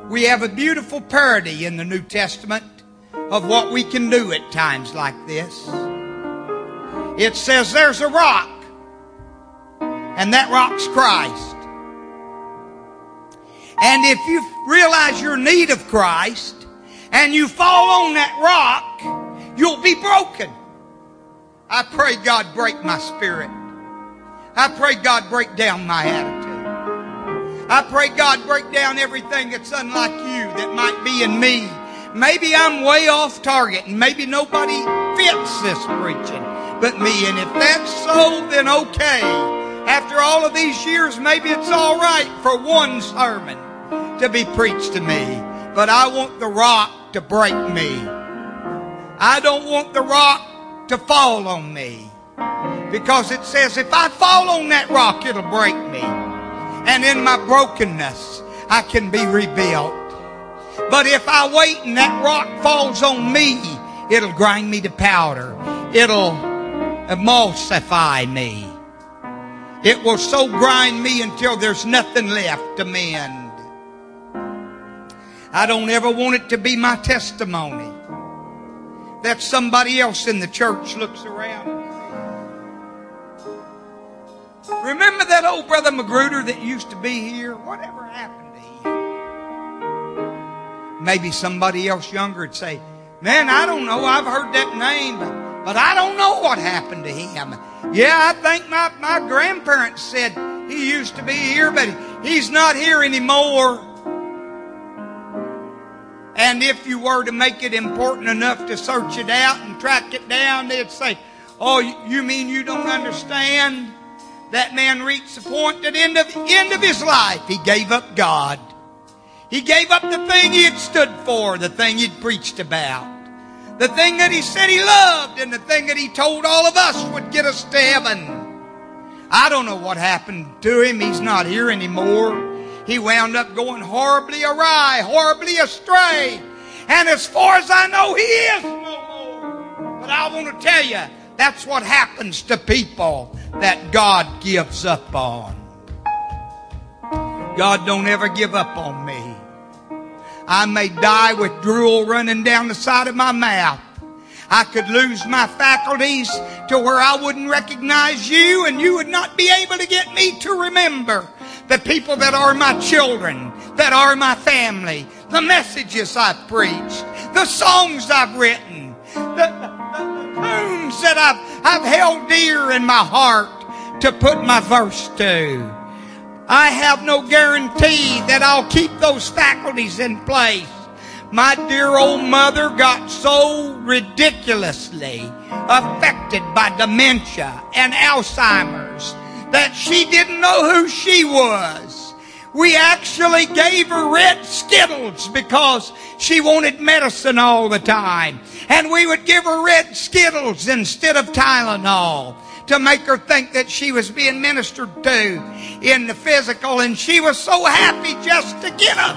We have a beautiful parody in the New Testament of what we can do at times like this. It says there's a rock, and that rock's Christ. And if you realize your need of Christ and you fall on that rock, you'll be broken. I pray God break my spirit. I pray God break down my attitude. I pray God break down everything that's unlike you that might be in me. Maybe I'm way off target and maybe nobody fits this preaching but me. And if that's so, then okay. After all of these years, maybe it's all right for one sermon to be preached to me. But I want the rock to break me. I don't want the rock to fall on me. Because it says if I fall on that rock, it'll break me. And in my brokenness, I can be rebuilt. But if I wait and that rock falls on me, it'll grind me to powder. It'll emulsify me. It will so grind me until there's nothing left to mend. I don't ever want it to be my testimony that somebody else in the church looks around Remember that old brother Magruder that used to be here? Whatever happened to him? Maybe somebody else younger would say, Man, I don't know. I've heard that name, but, but I don't know what happened to him. Yeah, I think my, my grandparents said he used to be here, but he's not here anymore. And if you were to make it important enough to search it out and track it down, they'd say, Oh, you mean you don't understand? That man reached the point that end of, end of his life, he gave up God. He gave up the thing he had stood for, the thing he'd preached about, the thing that he said he loved, and the thing that he told all of us would get us to heaven. I don't know what happened to him. He's not here anymore. He wound up going horribly awry, horribly astray. And as far as I know, he is no more. But I want to tell you, that's what happens to people that God gives up on. God don't ever give up on me. I may die with drool running down the side of my mouth. I could lose my faculties to where I wouldn't recognize you and you would not be able to get me to remember the people that are my children, that are my family, the messages I've preached, the songs I've written, the, the, tunes that I've, I've held dear in my heart to put my verse to. I have no guarantee that I'll keep those faculties in place. My dear old mother got so ridiculously affected by dementia and Alzheimer's that she didn't know who she was. We actually gave her red Skittles because she wanted medicine all the time. And we would give her red Skittles instead of Tylenol to make her think that she was being ministered to in the physical. And she was so happy just to get up.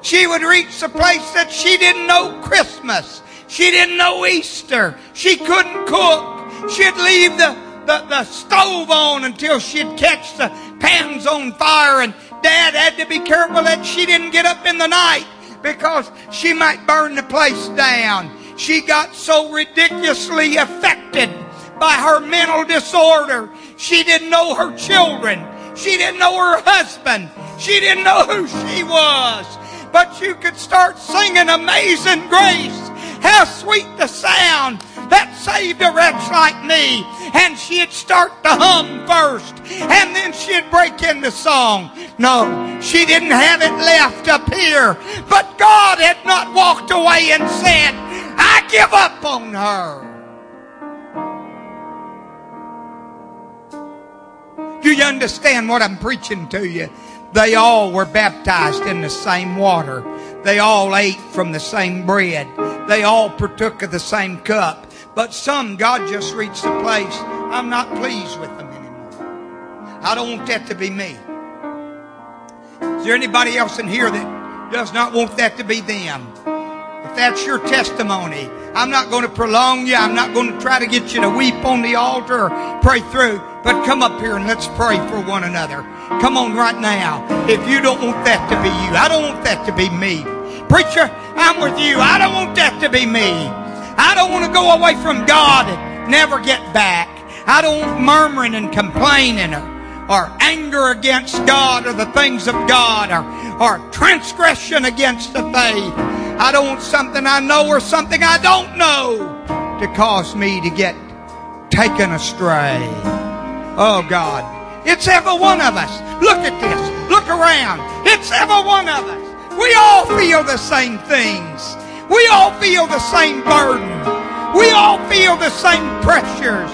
She would reach the place that she didn't know Christmas. She didn't know Easter. She couldn't cook. She'd leave the the, the stove on until she'd catch the pans on fire. And Dad had to be careful that she didn't get up in the night because she might burn the place down. She got so ridiculously affected by her mental disorder. She didn't know her children. She didn't know her husband. She didn't know who she was. But you could start singing Amazing Grace. How sweet the sound that saved a wretch like me. And she'd start to hum first, and then she'd break into song. No, she didn't have it left up here. But God had not walked away and said, I give up on her. Do you understand what I'm preaching to you? They all were baptized in the same water. They all ate from the same bread. They all partook of the same cup. But some, God just reached a place, I'm not pleased with them anymore. I don't want that to be me. Is there anybody else in here that does not want that to be them? If that's your testimony, I'm not going to prolong you. I'm not going to try to get you to weep on the altar or pray through. But come up here and let's pray for one another. Come on right now. If you don't want that to be you, I don't want that to be me. Preacher, I'm with you. I don't want that to be me. I don't want to go away from God and never get back. I don't want murmuring and complaining or, or anger against God or the things of God or, or transgression against the faith. I don't want something I know or something I don't know to cause me to get taken astray. Oh God. It's every one of us. Look at this. Look around. It's every one of us. We all feel the same things. We all feel the same burden. We all feel the same pressures.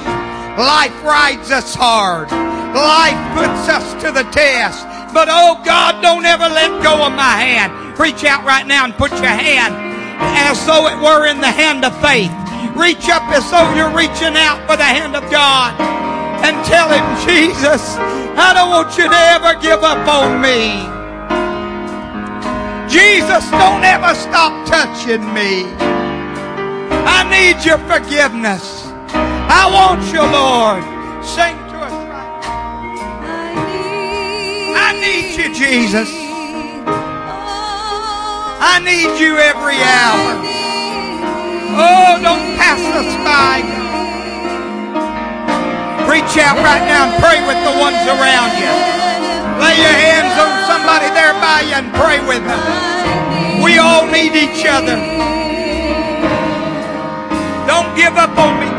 Life rides us hard. Life puts us to the test. But oh God, don't ever let go of my hand. Reach out right now and put your hand as though it were in the hand of faith. Reach up as though you're reaching out for the hand of God and tell him, Jesus, I don't want you to ever give up on me. Jesus, don't ever stop touching me. I need your forgiveness. I want you, Lord. Sing to us right now. I need you, Jesus. I need you every hour. Oh, don't pass us by. Reach out right now and pray with the ones around you. Lay your hands on somebody there by you and pray with them. We all need each other. Don't give up on me,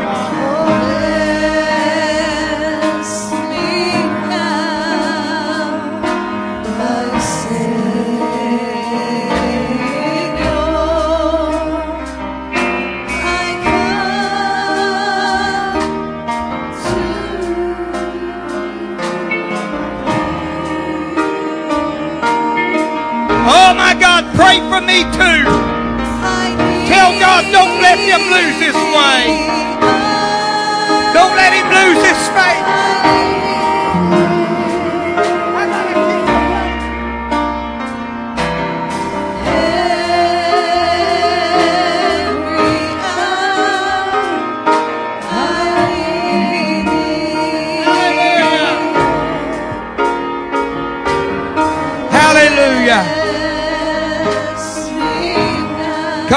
Oh my God, pray for me too. Tell God, don't let him lose his way. Don't let him lose his faith.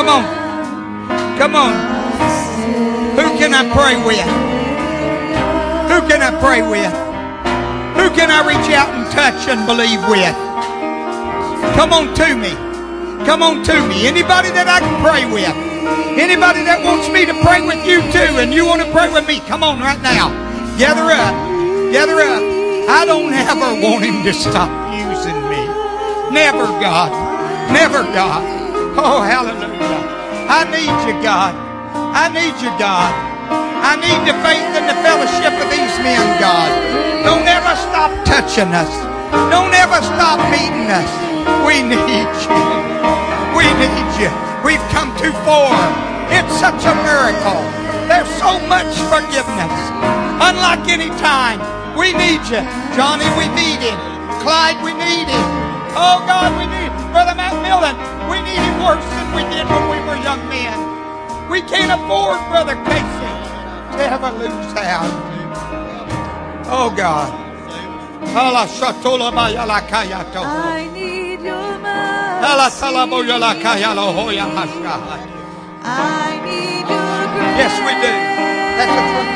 Come on. Come on. Who can I pray with? Who can I pray with? Who can I reach out and touch and believe with? Come on to me. Come on to me. Anybody that I can pray with? Anybody that wants me to pray with you too and you want to pray with me? Come on right now. Gather up. Gather up. I don't ever want him to stop using me. Never, God. Never, God. Oh, hallelujah. I need you, God. I need you, God. I need the faith and the fellowship of these men, God. Don't ever stop touching us. Don't ever stop meeting us. We need you. We need you. We've come too far. It's such a miracle. There's so much forgiveness. Unlike any time. We need you. Johnny, we need him. Clyde, we need him. Oh God, we need Brother Matt Millen. We need him worse than we did when we were young men. We can't afford, Brother Casey, to ever lose out. Oh God. Hala shatola bayala kayato. I need your mercy. talabo yala kayalo hoya hashka. I need your grace. Yes, we do. That's a truth.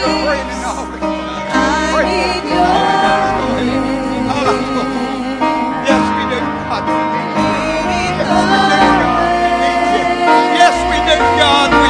You're praying in the Holy Ghost. I need in the Holy Ghost. your Hallelujah. God.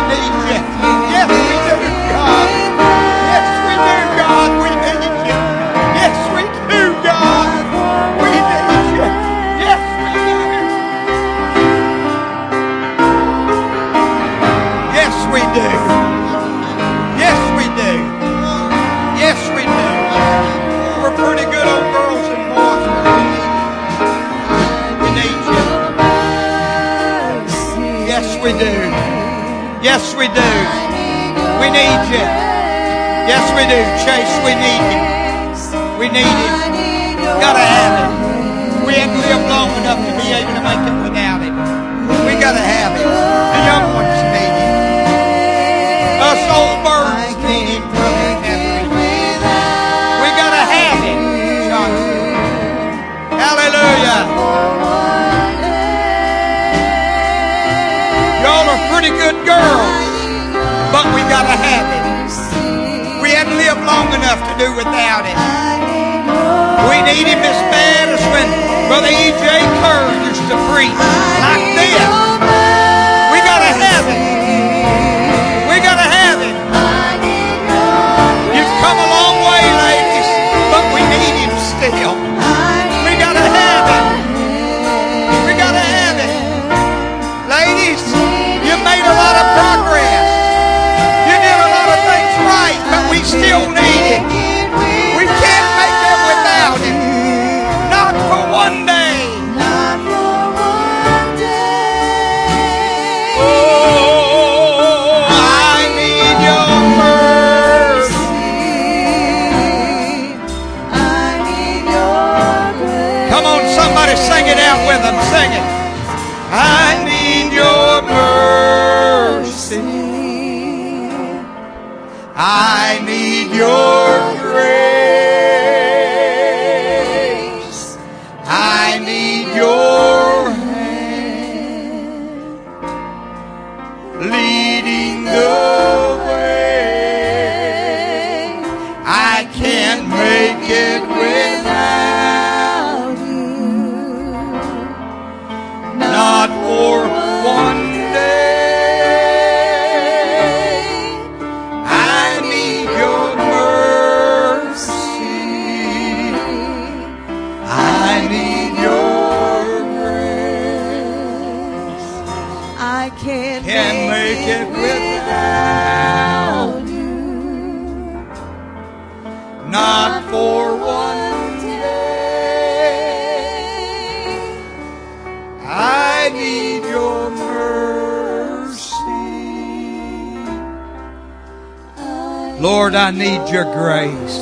I need your grace.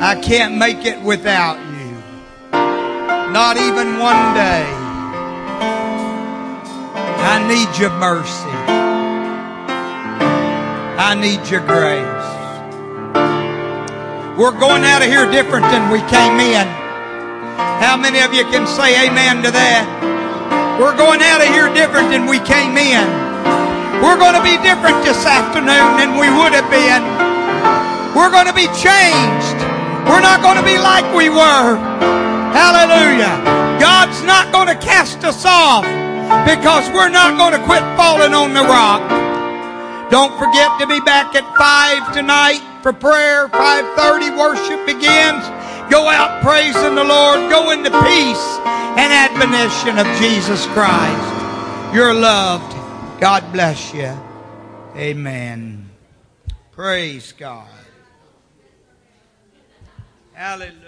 I can't make it without you. Not even one day. I need your mercy. I need your grace. We're going out of here different than we came in. How many of you can say amen to that? We're going out of here different than we came in. We're going to be different this afternoon than we would have been. We're going to be changed. We're not going to be like we were. Hallelujah. God's not going to cast us off because we're not going to quit falling on the rock. Don't forget to be back at 5 tonight for prayer. 5:30 worship begins. Go out praising the Lord. Go into peace and admonition of Jesus Christ. You're loved. God bless you. Amen. Praise God. Hallelujah.